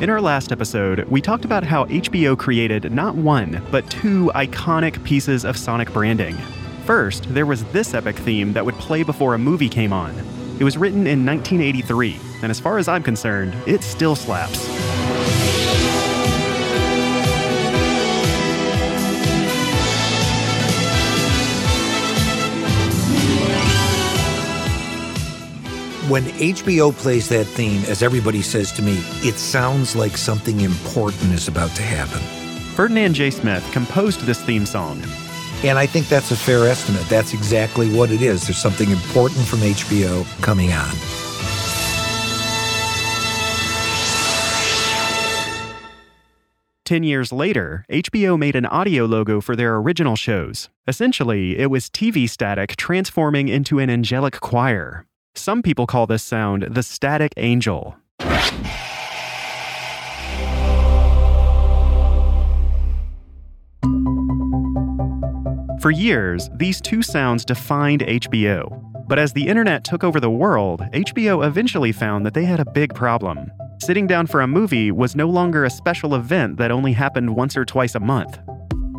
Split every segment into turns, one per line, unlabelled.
In our last episode, we talked about how HBO created not one, but two iconic pieces of sonic branding. First, there was this epic theme that would play before a movie came on. It was written in 1983, and as far as I'm concerned, it still slaps.
When HBO plays that theme, as everybody says to me, it sounds like something important is about to happen.
Ferdinand Jay Smith composed this theme song.
And I think that's a fair estimate. That's exactly what it is. There's something important from HBO coming on.
Ten years later, HBO made an audio logo for their original shows. Essentially, it was TV static transforming into an angelic choir. Some people call this sound the static angel. For years, these two sounds defined HBO. But as the internet took over the world, HBO eventually found that they had a big problem. Sitting down for a movie was no longer a special event that only happened once or twice a month.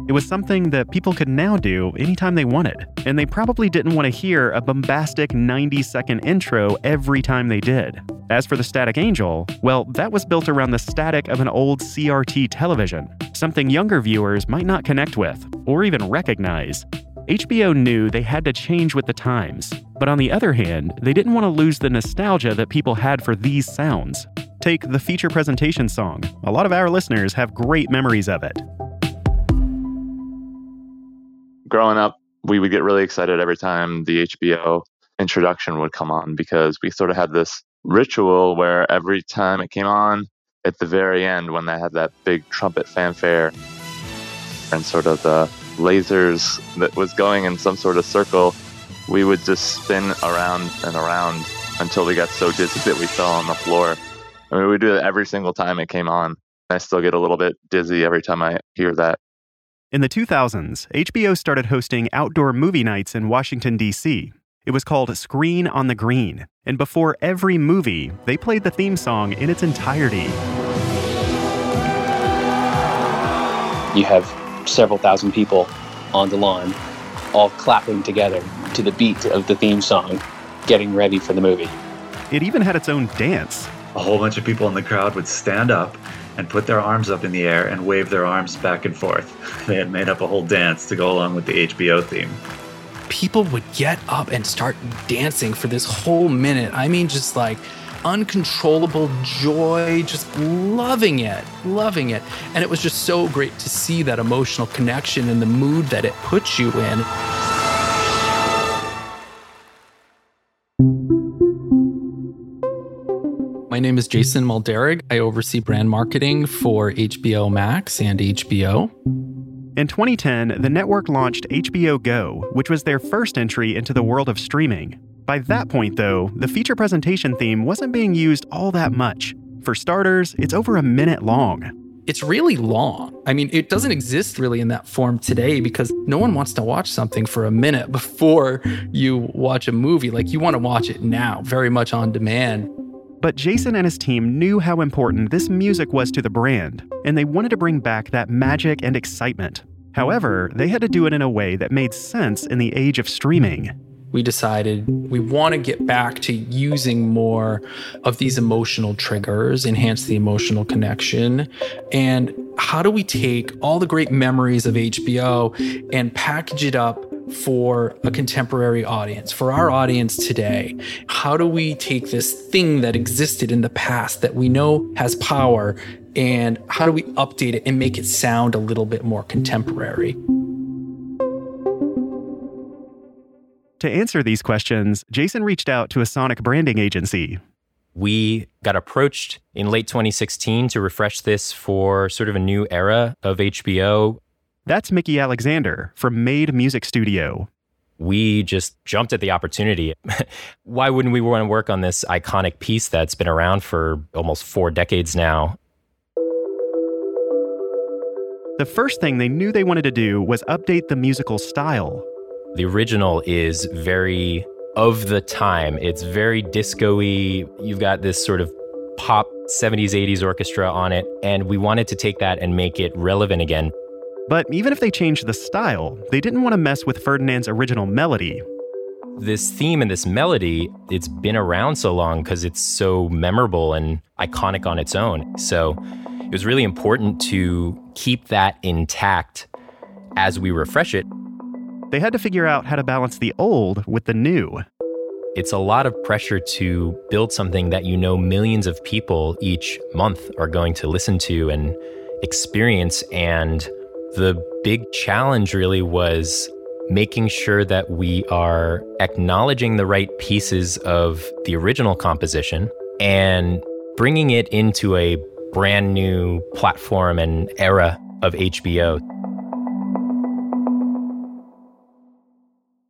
It was something that people could now do anytime they wanted, and they probably didn't want to hear a bombastic 90 second intro every time they did. As for the Static Angel, well, that was built around the static of an old CRT television, something younger viewers might not connect with or even recognize. HBO knew they had to change with the times, but on the other hand, they didn't want to lose the nostalgia that people had for these sounds. Take the feature presentation song. A lot of our listeners have great memories of it
growing up, we would get really excited every time the HBO introduction would come on because we sort of had this ritual where every time it came on, at the very end, when they had that big trumpet fanfare and sort of the lasers that was going in some sort of circle, we would just spin around and around until we got so dizzy that we fell on the floor. I mean, we do it every single time it came on. I still get a little bit dizzy every time I hear that.
In the 2000s, HBO started hosting outdoor movie nights in Washington, D.C. It was called Screen on the Green, and before every movie, they played the theme song in its entirety.
You have several thousand people on the lawn, all clapping together to the beat of the theme song, getting ready for the movie.
It even had its own dance.
A whole bunch of people in the crowd would stand up and put their arms up in the air and wave their arms back and forth. They had made up a whole dance to go along with the HBO theme.
People would get up and start dancing for this whole minute. I mean, just like uncontrollable joy, just loving it, loving it. And it was just so great to see that emotional connection and the mood that it puts you in. My name is Jason Mulderig. I oversee brand marketing for HBO Max and HBO.
In 2010, the network launched HBO Go, which was their first entry into the world of streaming. By that point, though, the feature presentation theme wasn't being used all that much. For starters, it's over a minute long.
It's really long. I mean, it doesn't exist really in that form today because no one wants to watch something for a minute before you watch a movie. Like, you want to watch it now, very much on demand.
But Jason and his team knew how important this music was to the brand, and they wanted to bring back that magic and excitement. However, they had to do it in a way that made sense in the age of streaming.
We decided we want to get back to using more of these emotional triggers, enhance the emotional connection. And how do we take all the great memories of HBO and package it up for a contemporary audience, for our audience today? How do we take this thing that existed in the past that we know has power and how do we update it and make it sound a little bit more contemporary?
To answer these questions, Jason reached out to a sonic branding agency.
We got approached in late 2016 to refresh this for sort of a new era of HBO.
That's Mickey Alexander from Made Music Studio.
We just jumped at the opportunity. Why wouldn't we want to work on this iconic piece that's been around for almost four decades now?
The first thing they knew they wanted to do was update the musical style.
The original is very of the time. It's very disco-y. You've got this sort of pop 70s 80s orchestra on it and we wanted to take that and make it relevant again.
But even if they changed the style, they didn't want to mess with Ferdinand's original melody.
This theme and this melody, it's been around so long because it's so memorable and iconic on its own. So it was really important to keep that intact as we refresh it.
They had to figure out how to balance the old with the new.
It's a lot of pressure to build something that you know millions of people each month are going to listen to and experience. And the big challenge really was making sure that we are acknowledging the right pieces of the original composition and bringing it into a brand new platform and era of HBO.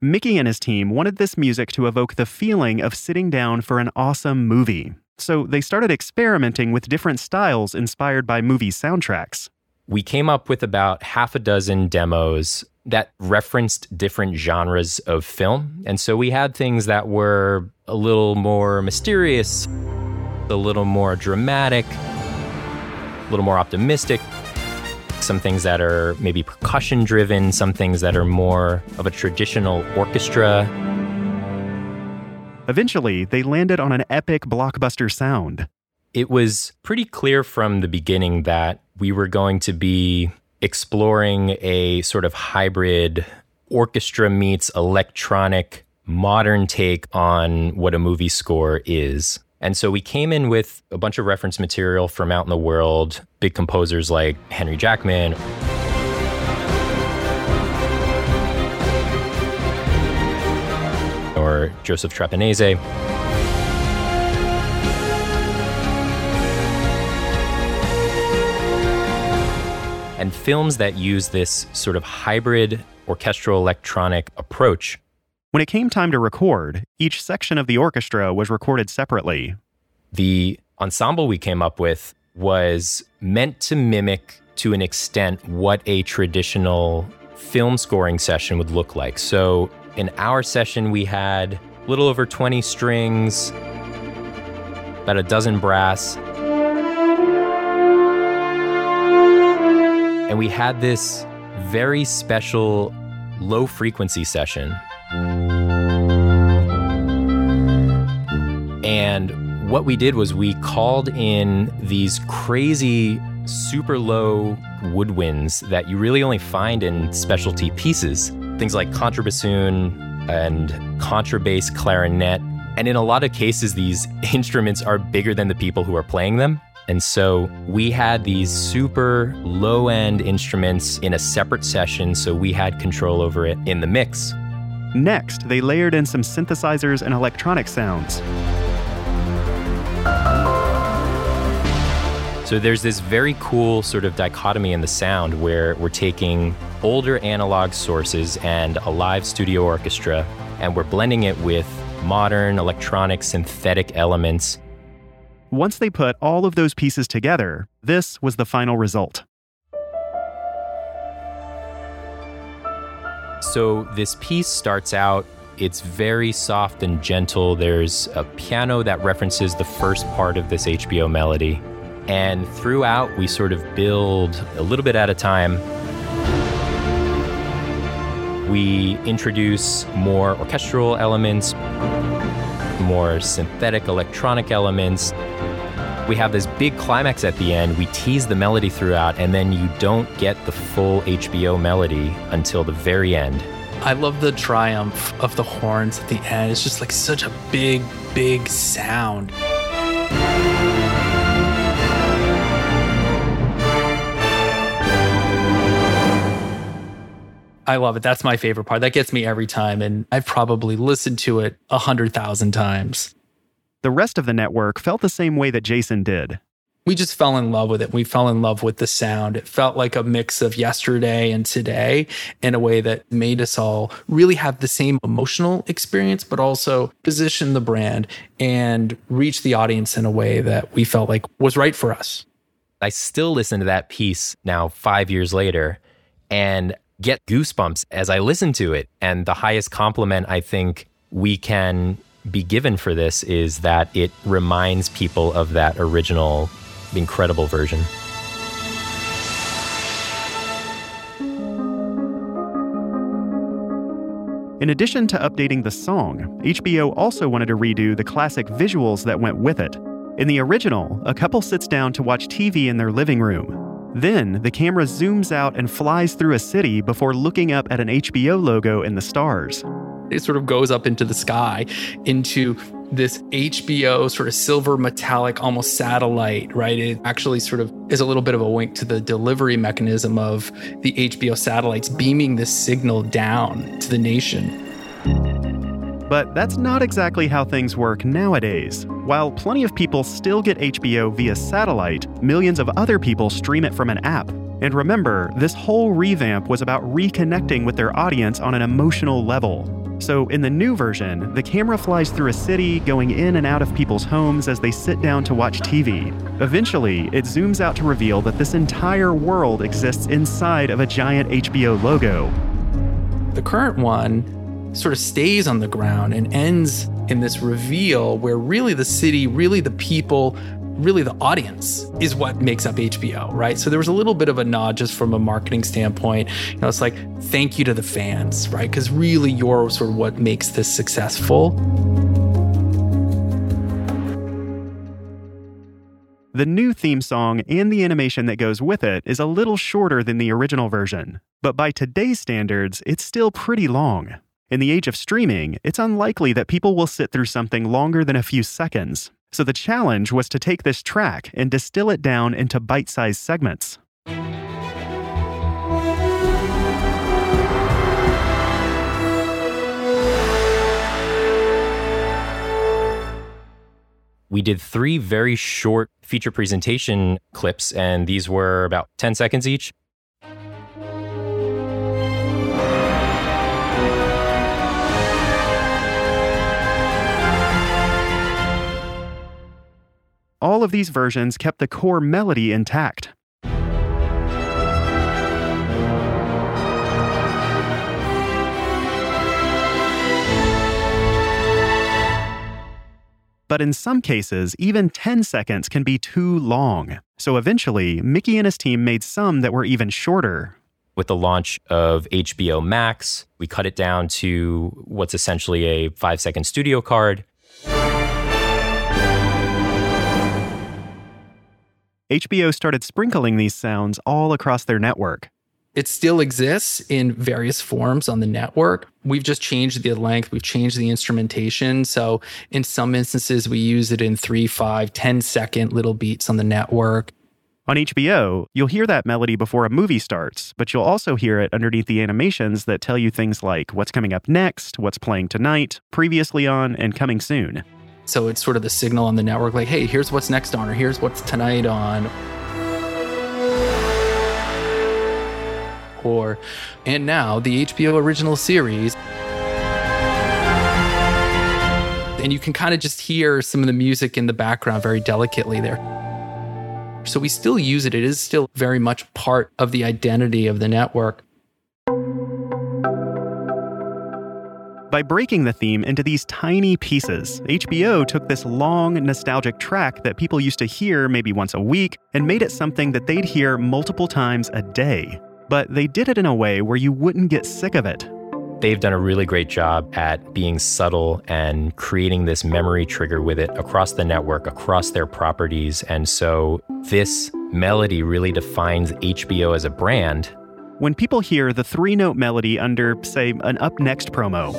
Mickey and his team wanted this music to evoke the feeling of sitting down for an awesome movie. So they started experimenting with different styles inspired by movie soundtracks.
We came up with about half a dozen demos that referenced different genres of film. And so we had things that were a little more mysterious, a little more dramatic, a little more optimistic, some things that are maybe percussion driven, some things that are more of a traditional orchestra.
Eventually, they landed on an epic blockbuster sound.
It was pretty clear from the beginning that we were going to be exploring a sort of hybrid orchestra meets electronic modern take on what a movie score is. And so we came in with a bunch of reference material from out in the world, big composers like Henry Jackman. Or Joseph Trapanese. And films that use this sort of hybrid orchestral electronic approach
when it came time to record, each section of the orchestra was recorded separately.
The ensemble we came up with was meant to mimic, to an extent, what a traditional film scoring session would look like. So, in our session, we had a little over 20 strings, about a dozen brass. And we had this very special low frequency session and what we did was we called in these crazy, super low woodwinds that you really only find in specialty pieces. Things like contrabassoon and contrabass clarinet. And in a lot of cases, these instruments are bigger than the people who are playing them. And so we had these super low end instruments in a separate session, so we had control over it in the mix.
Next, they layered in some synthesizers and electronic sounds.
So there's this very cool sort of dichotomy in the sound where we're taking older analog sources and a live studio orchestra, and we're blending it with modern electronic synthetic elements.
Once they put all of those pieces together, this was the final result.
So this piece starts out, it's very soft and gentle. There's a piano that references the first part of this HBO melody. And throughout, we sort of build a little bit at a time. We introduce more orchestral elements, more synthetic electronic elements, we have this big climax at the end. We tease the melody throughout, and then you don't get the full HBO melody until the very end.
I love the triumph of the horns at the end. It's just like such a big, big sound. I love it. That's my favorite part. That gets me every time. And I've probably listened to it a hundred thousand times.
The rest of the network felt the same way that Jason did
we just fell in love with it. We fell in love with the sound. It felt like a mix of yesterday and today in a way that made us all really have the same emotional experience, but also position the brand and reach the audience in a way that we felt like was right for us.
I still listen to that piece now, five years later, and get goosebumps as I listen to it. And the highest compliment I think we can be given for this is that it reminds people of that original incredible version.
In addition to updating the song, HBO also wanted to redo the classic visuals that went with it. In the original, a couple sits down to watch TV in their living room. Then, the camera zooms out and flies through a city before looking up at an HBO logo in the stars.
It sort of goes up into the sky, into this HBO sort of silver metallic, almost satellite, right? It actually sort of is a little bit of a wink to the delivery mechanism of the HBO satellites beaming this signal down to the nation.
But that's not exactly how things work nowadays. While plenty of people still get HBO via satellite, millions of other people stream it from an app. And remember, this whole revamp was about reconnecting with their audience on an emotional level. So, in the new version, the camera flies through a city, going in and out of people's homes as they sit down to watch TV. Eventually, it zooms out to reveal that this entire world exists inside of a giant HBO logo.
The current one sort of stays on the ground and ends in this reveal where really the city, really the people, really the audience is what makes up HBO, right? So there was a little bit of a nod just from a marketing standpoint. You know, it's like thank you to the fans, right? Because really you're sort of what makes this successful.
The new theme song and the animation that goes with it is a little shorter than the original version, but by today's standards, it's still pretty long. In the age of streaming, it's unlikely that people will sit through something longer than a few seconds, so the challenge was to take this track and distill it down into bite sized segments.
We did three very short feature presentation clips, and these were about 10 seconds each.
All of these versions kept the core melody intact. But in some cases, even 10 seconds can be too long. So eventually, Mickey and his team made some that were even shorter.
With the launch of HBO Max, we cut it down to what's essentially a five second studio card.
HBO started sprinkling these sounds all across their network.
It still exists in various forms on the network. We've just changed the length, we've changed the instrumentation. So in some instances, we use it in three, five, 10 second little beats on the network.
On HBO, you'll hear that melody before a movie starts, but you'll also hear it underneath the animations that tell you things like what's coming up next, what's playing tonight, previously on, and coming soon.
So it's sort of the signal on the network like, hey, here's what's next on, or here's what's tonight on. Or, and now the HBO original series. And you can kind of just hear some of the music in the background very delicately there. So we still use it. It is still very much part of the identity of the network.
By breaking the theme into these tiny pieces, HBO took this long, nostalgic track that people used to hear maybe once a week and made it something that they'd hear multiple times a day. But they did it in a way where you wouldn't get sick of it.
They've done a really great job at being subtle and creating this memory trigger with it across the network, across their properties. And so this melody really defines HBO as a brand
when people hear the three note melody under, say, an Up Next promo.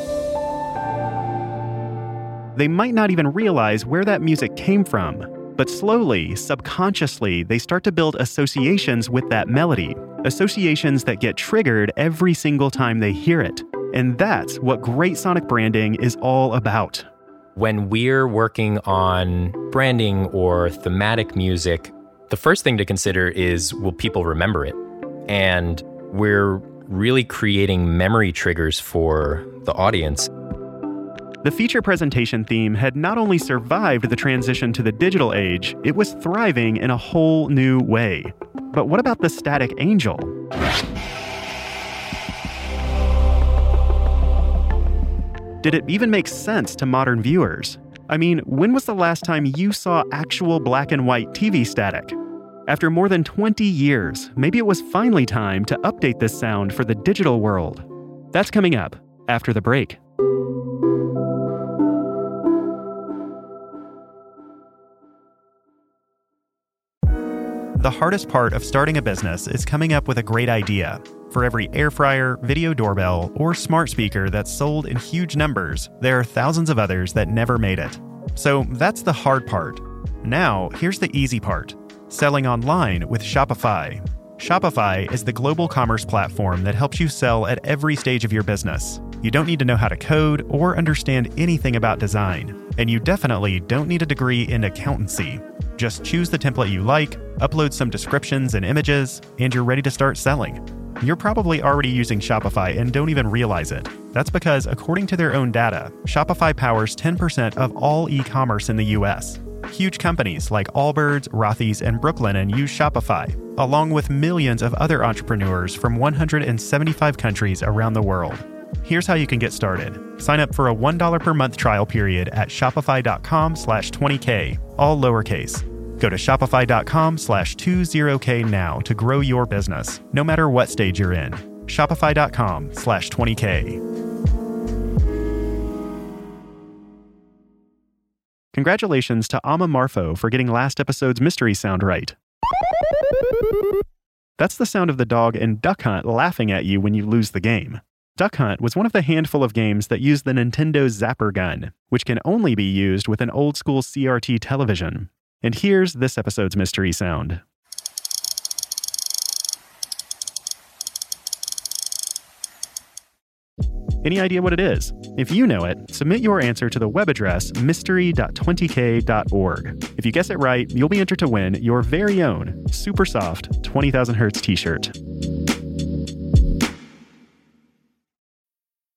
They might not even realize where that music came from, but slowly, subconsciously, they start to build associations with that melody, associations that get triggered every single time they hear it. And that's what great sonic branding is all about.
When we're working on branding or thematic music, the first thing to consider is will people remember it? And we're really creating memory triggers for the audience.
The feature presentation theme had not only survived the transition to the digital age, it was thriving in a whole new way. But what about the static angel? Did it even make sense to modern viewers? I mean, when was the last time you saw actual black and white TV static? After more than 20 years, maybe it was finally time to update this sound for the digital world. That's coming up after the break. The hardest part of starting a business is coming up with a great idea. For every air fryer, video doorbell, or smart speaker that's sold in huge numbers, there are thousands of others that never made it. So that's the hard part. Now, here's the easy part selling online with Shopify. Shopify is the global commerce platform that helps you sell at every stage of your business. You don't need to know how to code or understand anything about design, and you definitely don't need a degree in accountancy. Just choose the template you like, upload some descriptions and images, and you're ready to start selling. You're probably already using Shopify and don't even realize it. That's because, according to their own data, Shopify powers 10% of all e commerce in the US. Huge companies like Allbirds, Rothy's, and Brooklinen use Shopify, along with millions of other entrepreneurs from 175 countries around the world. Here's how you can get started. Sign up for a $1 per month trial period at shopify.com slash 20k, all lowercase. Go to shopify.com slash 20k now to grow your business, no matter what stage you're in. Shopify.com slash 20k. Congratulations to Ama Marfo for getting last episode's mystery sound right. That's the sound of the dog in Duck Hunt laughing at you when you lose the game. Duck Hunt was one of the handful of games that used the Nintendo Zapper gun, which can only be used with an old school CRT television. And here's this episode's mystery sound. Any idea what it is? If you know it, submit your answer to the web address mystery.20k.org. If you guess it right, you'll be entered to win your very own super soft 20,000 Hertz t shirt.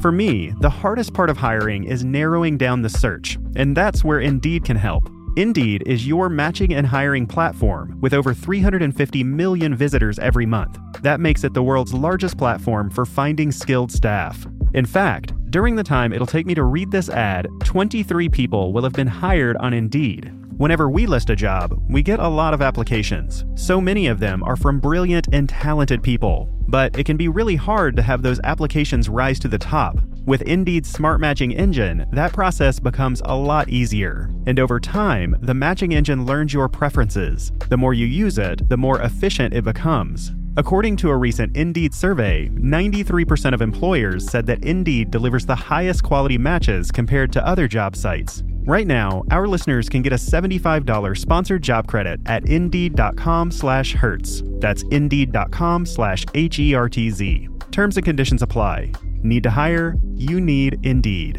For me, the hardest part of hiring is narrowing down the search, and that's where Indeed can help. Indeed is your matching and hiring platform with over 350 million visitors every month. That makes it the world's largest platform for finding skilled staff. In fact, during the time it'll take me to read this ad, 23 people will have been hired on Indeed. Whenever we list a job, we get a lot of applications. So many of them are from brilliant and talented people. But it can be really hard to have those applications rise to the top. With Indeed's smart matching engine, that process becomes a lot easier. And over time, the matching engine learns your preferences. The more you use it, the more efficient it becomes. According to a recent Indeed survey, 93% of employers said that Indeed delivers the highest quality matches compared to other job sites. Right now, our listeners can get a $75 sponsored job credit at indeed.com slash hertz. That's indeed.com slash H-E-R-T-Z. Terms and conditions apply. Need to hire? You need Indeed.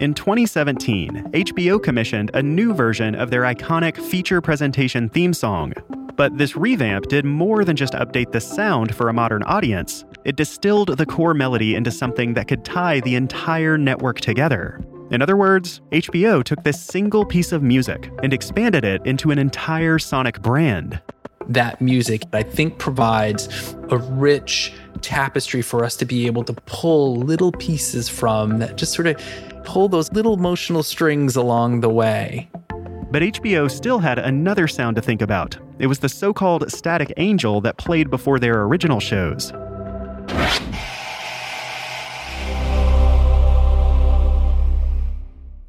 In 2017, HBO commissioned a new version of their iconic feature presentation theme song. But this revamp did more than just update the sound for a modern audience. It distilled the core melody into something that could tie the entire network together. In other words, HBO took this single piece of music and expanded it into an entire sonic brand.
That music, I think, provides a rich tapestry for us to be able to pull little pieces from that just sort of pull those little emotional strings along the way.
But HBO still had another sound to think about It was the so called Static Angel that played before their original shows.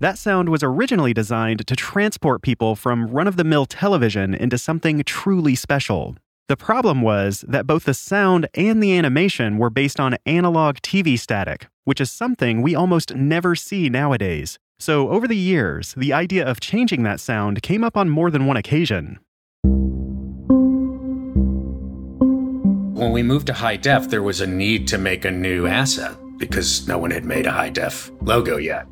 That sound was originally designed to transport people from run of the mill television into something truly special. The problem was that both the sound and the animation were based on analog TV static, which is something we almost never see nowadays. So, over the years, the idea of changing that sound came up on more than one occasion.
When we moved to high def, there was a need to make a new asset because no one had made a high def logo yet.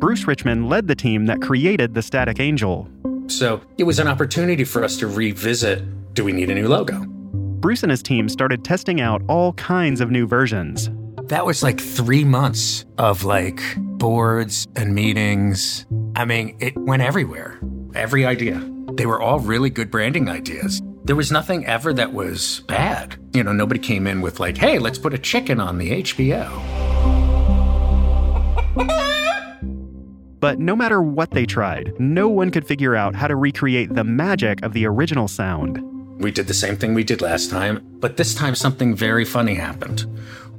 Bruce Richmond led the team that created the Static Angel.
So it was an opportunity for us to revisit do we need a new logo?
Bruce and his team started testing out all kinds of new versions.
That was like three months of like boards and meetings. I mean, it went everywhere. Every idea. They were all really good branding ideas. There was nothing ever that was bad. You know, nobody came in with like, hey, let's put a chicken on the HBO.
But no matter what they tried, no one could figure out how to recreate the magic of the original sound.
We did the same thing we did last time, but this time something very funny happened.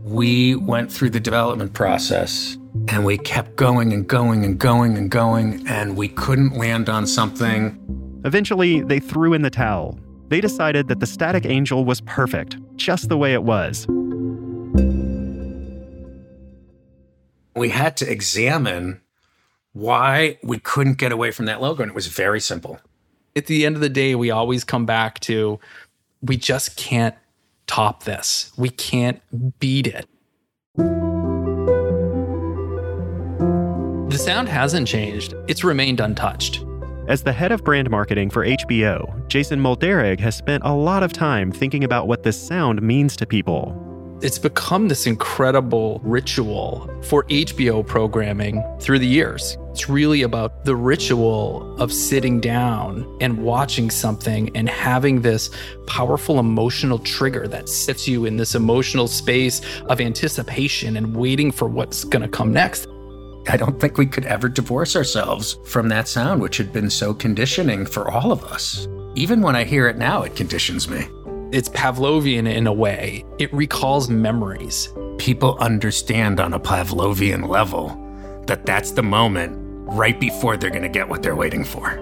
We went through the development process and we kept going and going and going and going, and we couldn't land on something.
Eventually, they threw in the towel. They decided that the Static Angel was perfect, just the way it was.
We had to examine why we couldn't get away from that logo. And it was very simple.
At the end of the day, we always come back to we just can't top this. We can't beat it. The sound hasn't changed, it's remained untouched.
As the head of brand marketing for HBO, Jason Mulderig has spent a lot of time thinking about what this sound means to people.
It's become this incredible ritual for HBO programming through the years. It's really about the ritual of sitting down and watching something and having this powerful emotional trigger that sets you in this emotional space of anticipation and waiting for what's going to come next.
I don't think we could ever divorce ourselves from that sound, which had been so conditioning for all of us. Even when I hear it now, it conditions me.
It's Pavlovian in a way, it recalls memories.
People understand on a Pavlovian level that that's the moment right before they're going to get what they're waiting for.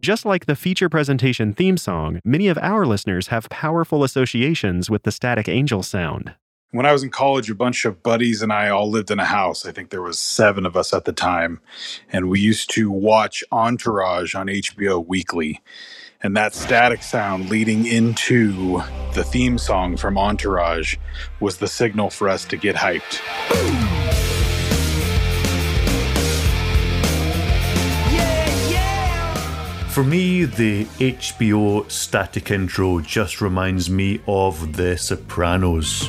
Just like the feature presentation theme song, many of our listeners have powerful associations with the Static Angel sound.
When I was in college, a bunch of buddies and I all lived in a house. I think there was seven of us at the time, and we used to watch Entourage on HBO weekly. And that static sound leading into the theme song from Entourage was the signal for us to get hyped.
For me, the HBO static intro just reminds me of The Sopranos.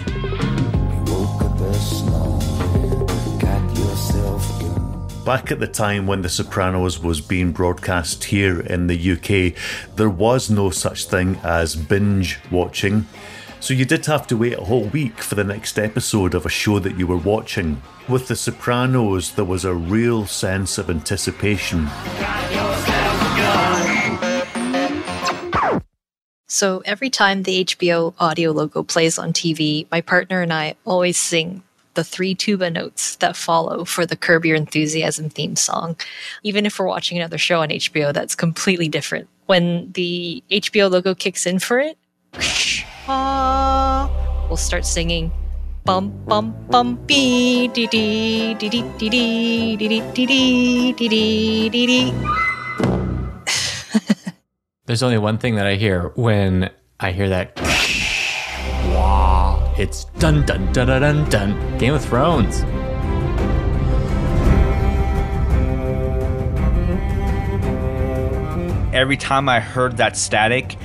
Back at the time when The Sopranos was being broadcast here in the UK, there was no such thing as binge watching. So you did have to wait a whole week for the next episode of a show that you were watching. With The Sopranos, there was a real sense of anticipation.
So every time the HBO audio logo plays on TV, my partner and I always sing the three tuba notes that follow for the Curb Your Enthusiasm theme song. Even if we're watching another show on HBO that's completely different. When the HBO logo kicks in for it, we'll start singing bum bum bum dee dee dee dee dee dee dee dee dee dee dee dee
There's only one thing that I hear when I hear that. It's dun dun dun dun dun dun. Game of Thrones.
Every time I heard that static,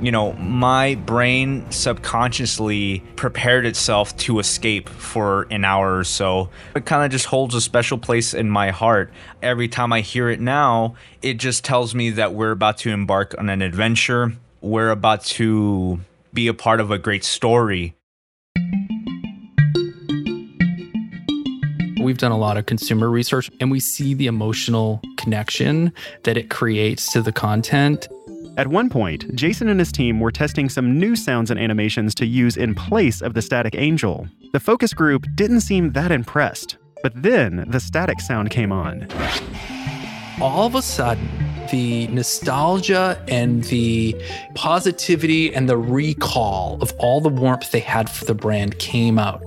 you know, my brain subconsciously prepared itself to escape for an hour or so. It kind of just holds a special place in my heart. Every time I hear it now, it just tells me that we're about to embark on an adventure. We're about to be a part of a great story.
We've done a lot of consumer research and we see the emotional connection that it creates to the content.
At one point, Jason and his team were testing some new sounds and animations to use in place of the static angel. The focus group didn't seem that impressed, but then the static sound came on.
All of a sudden, the nostalgia and the positivity and the recall of all the warmth they had for the brand came out.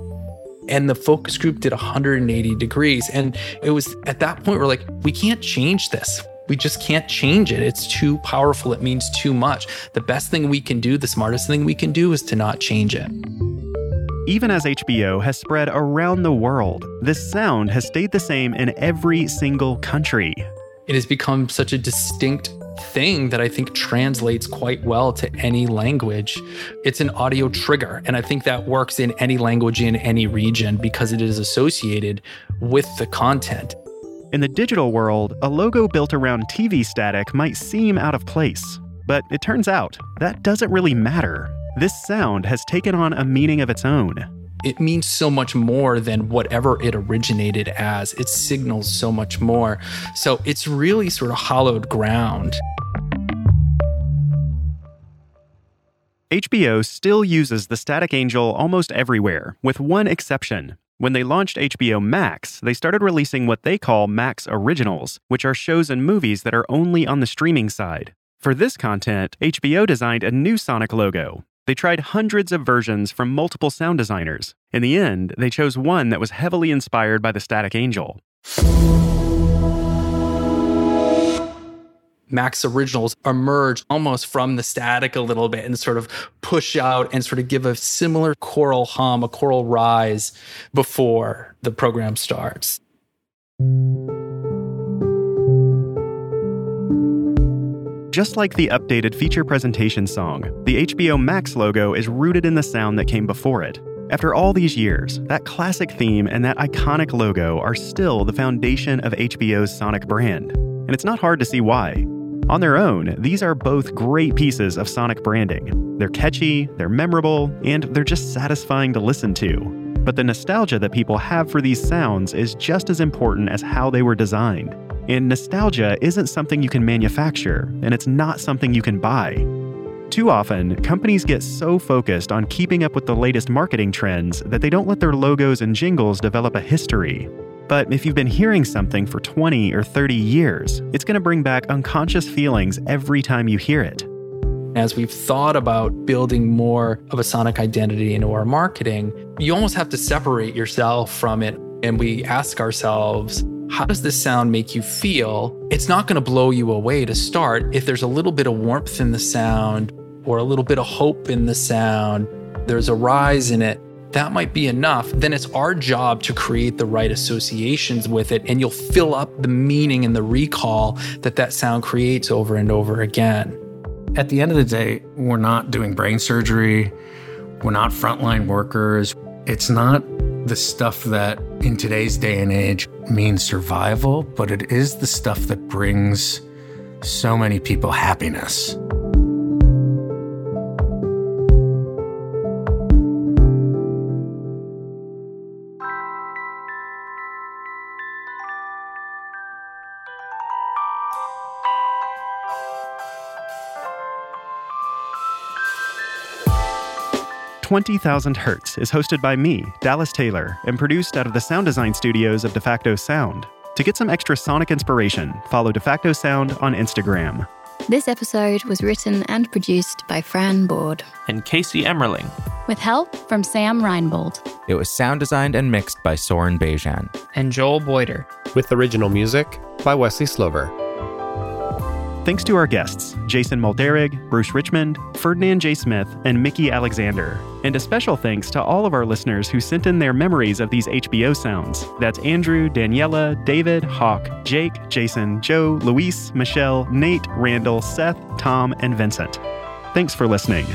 And the focus group did 180 degrees. And it was at that point, we're like, we can't change this. We just can't change it. It's too powerful. It means too much. The best thing we can do, the smartest thing we can do is to not change it.
Even as HBO has spread around the world, this sound has stayed the same in every single country.
It has become such a distinct thing that I think translates quite well to any language. It's an audio trigger, and I think that works in any language in any region because it is associated with the content.
In the digital world, a logo built around TV static might seem out of place. But it turns out that doesn't really matter. This sound has taken on a meaning of its own.
It means so much more than whatever it originated as. It signals so much more. So it's really sort of hollowed ground.
HBO still uses the Static Angel almost everywhere, with one exception. When they launched HBO Max, they started releasing what they call Max Originals, which are shows and movies that are only on the streaming side. For this content, HBO designed a new Sonic logo. They tried hundreds of versions from multiple sound designers. In the end, they chose one that was heavily inspired by the Static Angel.
Max originals emerge almost from the static a little bit and sort of push out and sort of give a similar choral hum, a choral rise before the program starts.
Just like the updated feature presentation song, the HBO Max logo is rooted in the sound that came before it. After all these years, that classic theme and that iconic logo are still the foundation of HBO's Sonic brand. And it's not hard to see why. On their own, these are both great pieces of Sonic branding. They're catchy, they're memorable, and they're just satisfying to listen to. But the nostalgia that people have for these sounds is just as important as how they were designed. And nostalgia isn't something you can manufacture, and it's not something you can buy. Too often, companies get so focused on keeping up with the latest marketing trends that they don't let their logos and jingles develop a history. But if you've been hearing something for 20 or 30 years, it's going to bring back unconscious feelings every time you hear it.
As we've thought about building more of a sonic identity into our marketing, you almost have to separate yourself from it. And we ask ourselves, how does this sound make you feel? It's not going to blow you away to start. If there's a little bit of warmth in the sound or a little bit of hope in the sound, there's a rise in it, that might be enough. Then it's our job to create the right associations with it, and you'll fill up the meaning and the recall that that sound creates over and over again.
At the end of the day, we're not doing brain surgery, we're not frontline workers. It's not the stuff that in today's day and age means survival, but it is the stuff that brings so many people happiness.
20,000 Hertz is hosted by me, Dallas Taylor, and produced out of the sound design studios of DeFacto Sound. To get some extra sonic inspiration, follow DeFacto Sound on Instagram.
This episode was written and produced by Fran Board
and Casey Emmerling,
with help from Sam Reinbold.
It was sound designed and mixed by Soren Begin
and Joel Boyter,
with original music by Wesley Slover.
Thanks to our guests, Jason Mulderig, Bruce Richmond, Ferdinand Jay Smith, and Mickey Alexander. And a special thanks to all of our listeners who sent in their memories of these HBO sounds. That's Andrew, Daniela, David, Hawk, Jake, Jason, Joe, Luis, Michelle, Nate, Randall, Seth, Tom, and Vincent. Thanks for listening.